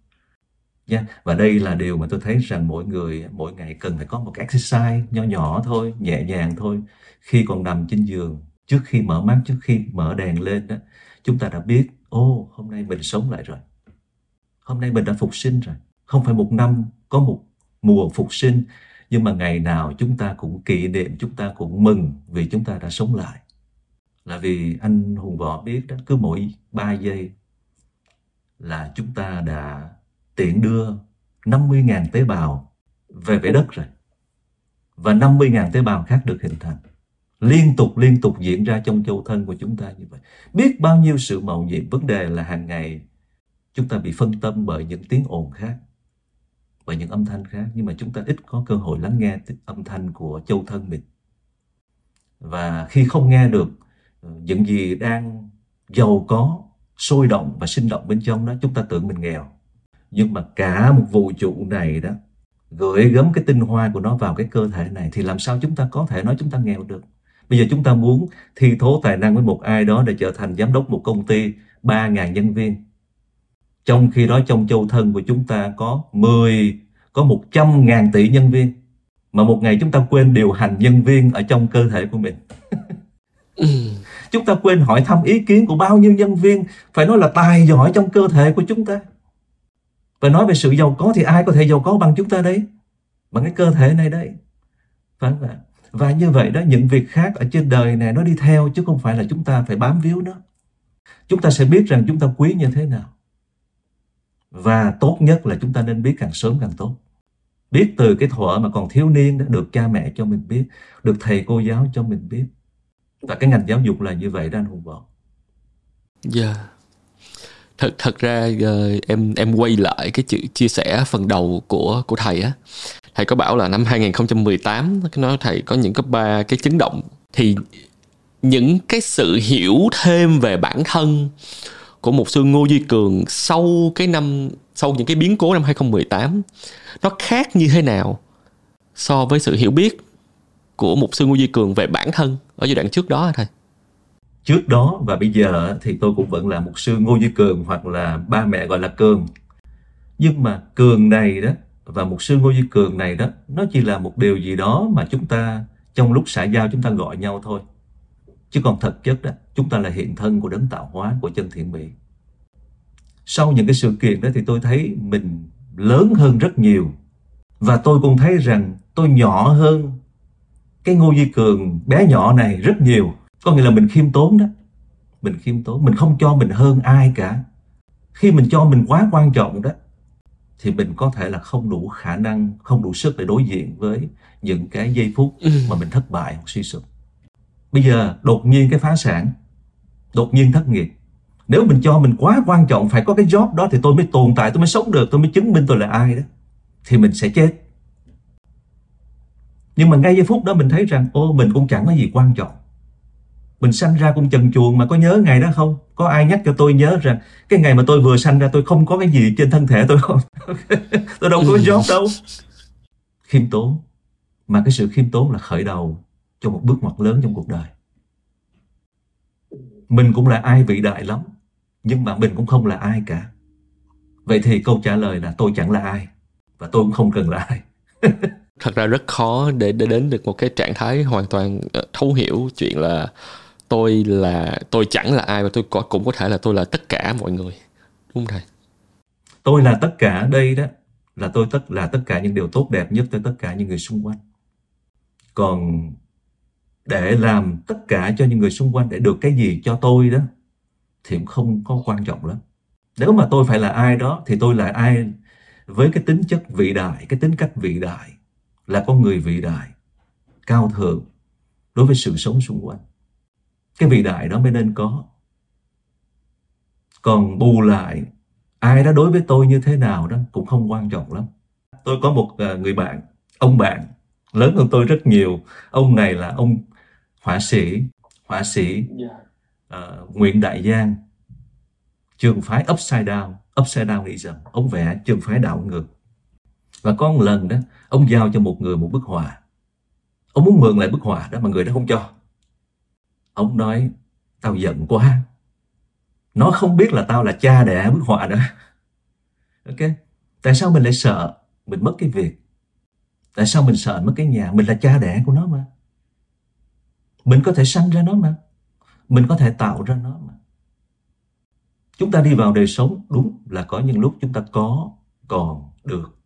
Nha. Và đây là điều mà tôi thấy rằng mỗi người mỗi ngày cần phải có một cái exercise nho nhỏ thôi nhẹ nhàng thôi. Khi còn nằm trên giường trước khi mở mắt trước khi mở đèn lên đó chúng ta đã biết ô oh, hôm nay mình sống lại rồi. Hôm nay mình đã phục sinh rồi. Không phải một năm có một mùa phục sinh nhưng mà ngày nào chúng ta cũng kỷ niệm chúng ta cũng mừng vì chúng ta đã sống lại. Là vì anh hùng võ biết đó cứ mỗi 3 giây là chúng ta đã tiện đưa 50.000 tế bào về vẻ đất rồi. Và 50.000 tế bào khác được hình thành. Liên tục liên tục diễn ra trong châu thân của chúng ta như vậy. Biết bao nhiêu sự mạo nhiệm, vấn đề là hàng ngày chúng ta bị phân tâm bởi những tiếng ồn khác, bởi những âm thanh khác. Nhưng mà chúng ta ít có cơ hội lắng nghe âm thanh của châu thân mình. Và khi không nghe được ờ, những gì đang giàu có, sôi động và sinh động bên trong đó, chúng ta tưởng mình nghèo nhưng mà cả một vũ trụ này đó gửi gắm cái tinh hoa của nó vào cái cơ thể này thì làm sao chúng ta có thể nói chúng ta nghèo được? Bây giờ chúng ta muốn thi thố tài năng với một ai đó để trở thành giám đốc một công ty 3.000 nhân viên. Trong khi đó trong châu thân của chúng ta có 10 có 100 ngàn tỷ nhân viên mà một ngày chúng ta quên điều hành nhân viên ở trong cơ thể của mình. [laughs] Chúng ta quên hỏi thăm ý kiến của bao nhiêu nhân viên phải nói là tài giỏi trong cơ thể của chúng ta và nói về sự giàu có thì ai có thể giàu có bằng chúng ta đấy? Bằng cái cơ thể này đấy. Phải không ạ? Và như vậy đó, những việc khác ở trên đời này nó đi theo chứ không phải là chúng ta phải bám víu nó. Chúng ta sẽ biết rằng chúng ta quý như thế nào. Và tốt nhất là chúng ta nên biết càng sớm càng tốt. Biết từ cái thuở mà còn thiếu niên đã được cha mẹ cho mình biết, được thầy cô giáo cho mình biết. Và cái ngành giáo dục là như vậy đó, anh hùng võ. Dạ. yeah thật thật ra uh, em em quay lại cái chữ chia sẻ phần đầu của của thầy á thầy có bảo là năm 2018 nói thầy có những cái ba cái chấn động thì những cái sự hiểu thêm về bản thân của một sư Ngô Duy Cường sau cái năm sau những cái biến cố năm 2018 nó khác như thế nào so với sự hiểu biết của một sư Ngô Duy Cường về bản thân ở giai đoạn trước đó thầy? Trước đó và bây giờ thì tôi cũng vẫn là một sư Ngô Duy Cường hoặc là ba mẹ gọi là Cường. Nhưng mà Cường này đó và một sư Ngô Duy Cường này đó, nó chỉ là một điều gì đó mà chúng ta trong lúc xã giao chúng ta gọi nhau thôi. Chứ còn thật chất đó, chúng ta là hiện thân của đấng tạo hóa của chân thiện mỹ. Sau những cái sự kiện đó thì tôi thấy mình lớn hơn rất nhiều và tôi cũng thấy rằng tôi nhỏ hơn cái Ngô Duy Cường bé nhỏ này rất nhiều. Có nghĩa là mình khiêm tốn đó. Mình khiêm tốn, mình không cho mình hơn ai cả. Khi mình cho mình quá quan trọng đó thì mình có thể là không đủ khả năng, không đủ sức để đối diện với những cái giây phút ừ. mà mình thất bại hoặc suy sụp. Bây giờ đột nhiên cái phá sản, đột nhiên thất nghiệp. Nếu mình cho mình quá quan trọng phải có cái job đó thì tôi mới tồn tại, tôi mới sống được, tôi mới chứng minh tôi là ai đó. Thì mình sẽ chết. Nhưng mà ngay giây phút đó mình thấy rằng ô mình cũng chẳng có gì quan trọng. Mình sanh ra cũng trần chuồng mà có nhớ ngày đó không? Có ai nhắc cho tôi nhớ rằng cái ngày mà tôi vừa sanh ra tôi không có cái gì trên thân thể tôi không? [laughs] tôi đâu có job đâu. Khiêm tốn. Mà cái sự khiêm tốn là khởi đầu cho một bước ngoặt lớn trong cuộc đời. Mình cũng là ai vĩ đại lắm, nhưng mà mình cũng không là ai cả. Vậy thì câu trả lời là tôi chẳng là ai và tôi cũng không cần là ai. [laughs] thật ra rất khó để để đến được một cái trạng thái hoàn toàn ờ, thấu hiểu chuyện là tôi là tôi chẳng là ai và tôi có, cũng có thể là tôi là tất cả mọi người. Đúng không thầy? Tôi là tất cả đây đó là tôi tất là tất cả những điều tốt đẹp nhất tới tất cả những người xung quanh. Còn để làm tất cả cho những người xung quanh để được cái gì cho tôi đó thì cũng không có quan trọng lắm. Nếu mà tôi phải là ai đó thì tôi là ai với cái tính chất vĩ đại cái tính cách vĩ đại là con người vĩ đại cao thượng đối với sự sống xung quanh cái vĩ đại đó mới nên có. Còn bù lại ai đó đối với tôi như thế nào đó cũng không quan trọng lắm. Tôi có một à, người bạn ông bạn lớn hơn tôi rất nhiều. Ông này là ông họa sĩ họa sĩ uh, Nguyễn Đại Giang trường phái Upside Down Upside Downism ông vẽ trường phái đạo ngược. Và có một lần đó ông giao cho một người một bức họa. Ông muốn mượn lại bức họa đó mà người đó không cho ông nói, tao giận quá. Nó không biết là tao là cha đẻ bức họa đó. Ok, tại sao mình lại sợ? Mình mất cái việc. Tại sao mình sợ mất cái nhà? Mình là cha đẻ của nó mà. Mình có thể sanh ra nó mà. Mình có thể tạo ra nó mà. Chúng ta đi vào đời sống, đúng là có những lúc chúng ta có, còn được.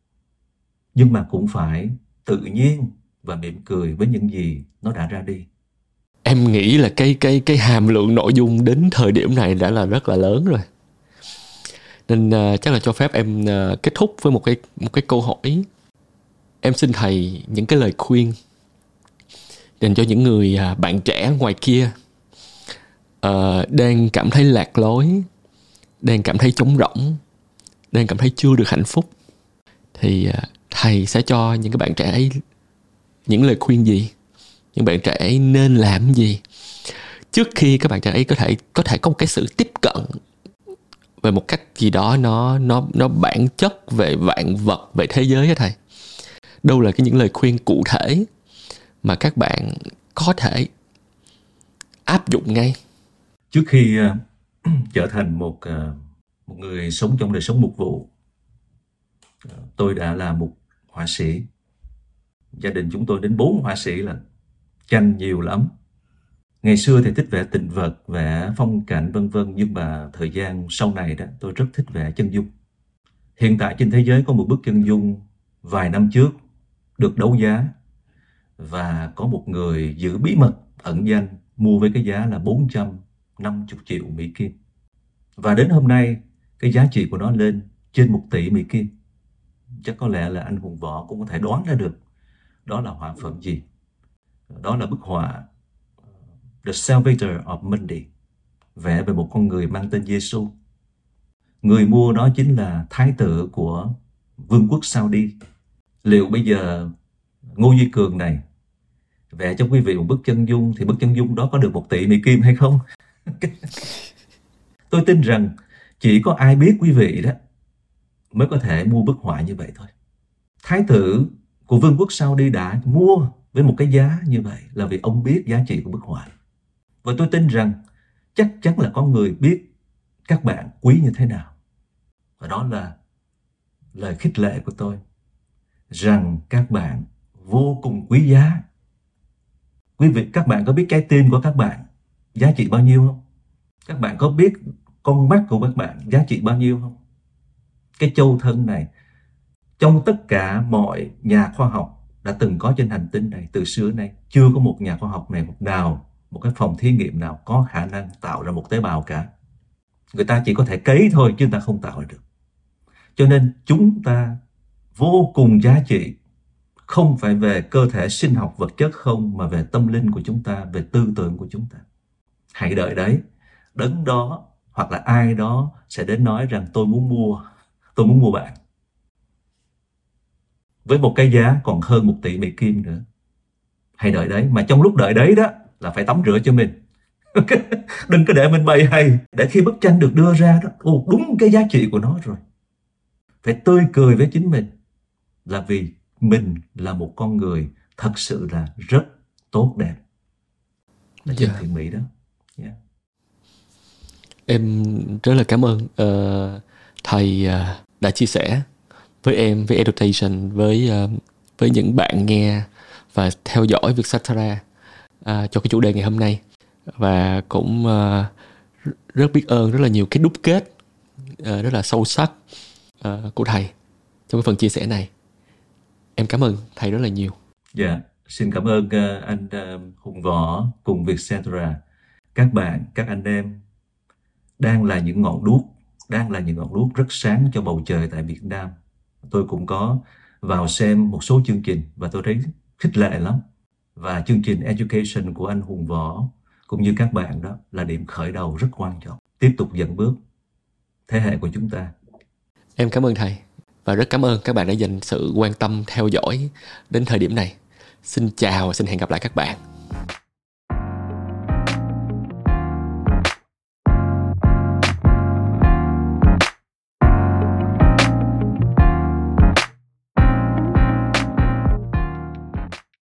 Nhưng mà cũng phải tự nhiên và mỉm cười với những gì nó đã ra đi em nghĩ là cái cái cái hàm lượng nội dung đến thời điểm này đã là rất là lớn rồi. Nên uh, chắc là cho phép em uh, kết thúc với một cái một cái câu hỏi. Em xin thầy những cái lời khuyên dành cho những người uh, bạn trẻ ngoài kia uh, đang cảm thấy lạc lối đang cảm thấy trống rỗng đang cảm thấy chưa được hạnh phúc. Thì uh, thầy sẽ cho những cái bạn trẻ ấy những lời khuyên gì? Những bạn trẻ ấy nên làm gì? Trước khi các bạn trẻ ấy có thể có thể có một cái sự tiếp cận về một cách gì đó nó nó nó bản chất về vạn vật về thế giới á thầy. Đâu là cái những lời khuyên cụ thể mà các bạn có thể áp dụng ngay? Trước khi uh, [clears throat] trở thành một uh, một người sống trong đời sống mục vụ uh, tôi đã là một họa sĩ. Gia đình chúng tôi đến bốn họa sĩ là tranh nhiều lắm. Ngày xưa thì thích vẽ tình vật vẽ phong cảnh vân vân nhưng mà thời gian sau này đó tôi rất thích vẽ chân dung. Hiện tại trên thế giới có một bức chân dung vài năm trước được đấu giá và có một người giữ bí mật ẩn danh mua với cái giá là 450 triệu Mỹ Kim. Và đến hôm nay, cái giá trị của nó lên trên 1 tỷ Mỹ Kim. Chắc có lẽ là anh hùng võ cũng có thể đoán ra được đó là họa phẩm gì đó là bức họa uh, The Salvator of Monday, vẽ về một con người mang tên Giêsu người mua đó chính là thái tử của vương quốc Saudi. Liệu bây giờ Ngô Duy Cường này vẽ cho quý vị một bức chân dung thì bức chân dung đó có được một tỷ Mỹ Kim hay không? [laughs] Tôi tin rằng chỉ có ai biết quý vị đó mới có thể mua bức họa như vậy thôi. Thái tử của vương quốc Saudi đã mua với một cái giá như vậy là vì ông biết giá trị của bức họa. Và tôi tin rằng chắc chắn là có người biết các bạn quý như thế nào. Và đó là lời khích lệ của tôi rằng các bạn vô cùng quý giá. Quý vị, các bạn có biết trái tim của các bạn giá trị bao nhiêu không? Các bạn có biết con mắt của các bạn giá trị bao nhiêu không? Cái châu thân này trong tất cả mọi nhà khoa học đã từng có trên hành tinh này từ xưa nay. Chưa có một nhà khoa học này một nào, một cái phòng thí nghiệm nào có khả năng tạo ra một tế bào cả. Người ta chỉ có thể cấy thôi chứ người ta không tạo ra được. Cho nên chúng ta vô cùng giá trị. Không phải về cơ thể sinh học vật chất không, mà về tâm linh của chúng ta, về tư tưởng của chúng ta. Hãy đợi đấy. Đấng đó hoặc là ai đó sẽ đến nói rằng, tôi muốn mua, tôi muốn mua bạn với một cái giá còn hơn một tỷ Mỹ Kim nữa. Hãy đợi đấy mà trong lúc đợi đấy đó là phải tắm rửa cho mình. [laughs] Đừng có để mình bày hay. Để khi bức tranh được đưa ra đó ồ đúng cái giá trị của nó rồi. Phải tươi cười với chính mình là vì mình là một con người thật sự là rất tốt đẹp. Là trên Dạ. thiện mỹ đó. Yeah. Em rất là cảm ơn ờ, thầy ờ, đã chia sẻ với em, với Education, với ờ, với những bạn nghe và theo dõi việc Satara à, cho cái chủ đề ngày hôm nay và cũng ờ, rất biết ơn rất là nhiều cái đúc kết ờ, rất là sâu sắc ờ, của thầy trong cái phần chia sẻ này. Em cảm ơn thầy rất là nhiều. Dạ, xin cảm ơn uh, anh uh, Hùng Võ cùng Vietcetera. Các bạn, các anh em đang là những ngọn đuốc, đang là những ngọn đuốc rất sáng cho bầu trời tại Việt Nam. Tôi cũng có vào xem một số chương trình và tôi thấy khích lệ lắm. Và chương trình Education của anh Hùng Võ cũng như các bạn đó là điểm khởi đầu rất quan trọng. Tiếp tục dẫn bước thế hệ của chúng ta. Em cảm ơn thầy và rất cảm ơn các bạn đã dành sự quan tâm theo dõi đến thời điểm này. Xin chào và xin hẹn gặp lại các bạn.